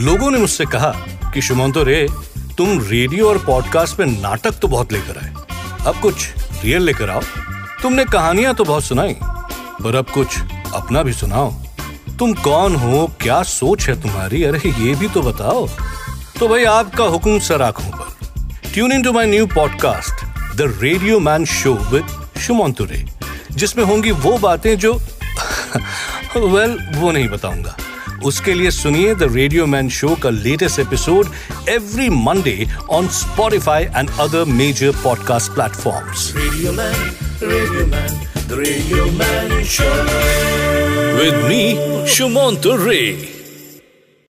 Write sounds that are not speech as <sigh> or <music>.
लोगों ने मुझसे कहा कि शुमंतो रे तुम रेडियो और पॉडकास्ट में नाटक तो बहुत लेकर आए। अब कुछ रियल लेकर आओ। तुमने कहानियाँ तो बहुत सुनाई पर अब कुछ अपना भी सुनाओ। तुम कौन हो क्या सोच है तुम्हारी? अरे ये भी तो बताओ। तो भाई आपका हुक्म सर आँखों पर। Tune in to my new podcast the radio man show with Shumanto Ray जिसमें होंगी वो बातें जो वेल <laughs> well, वो नहीं बताऊँगा। उसके लिए सुनिए द रेडियो मैन शो का latest episode every Monday on Spotify and other major podcast platforms with me Radio Man,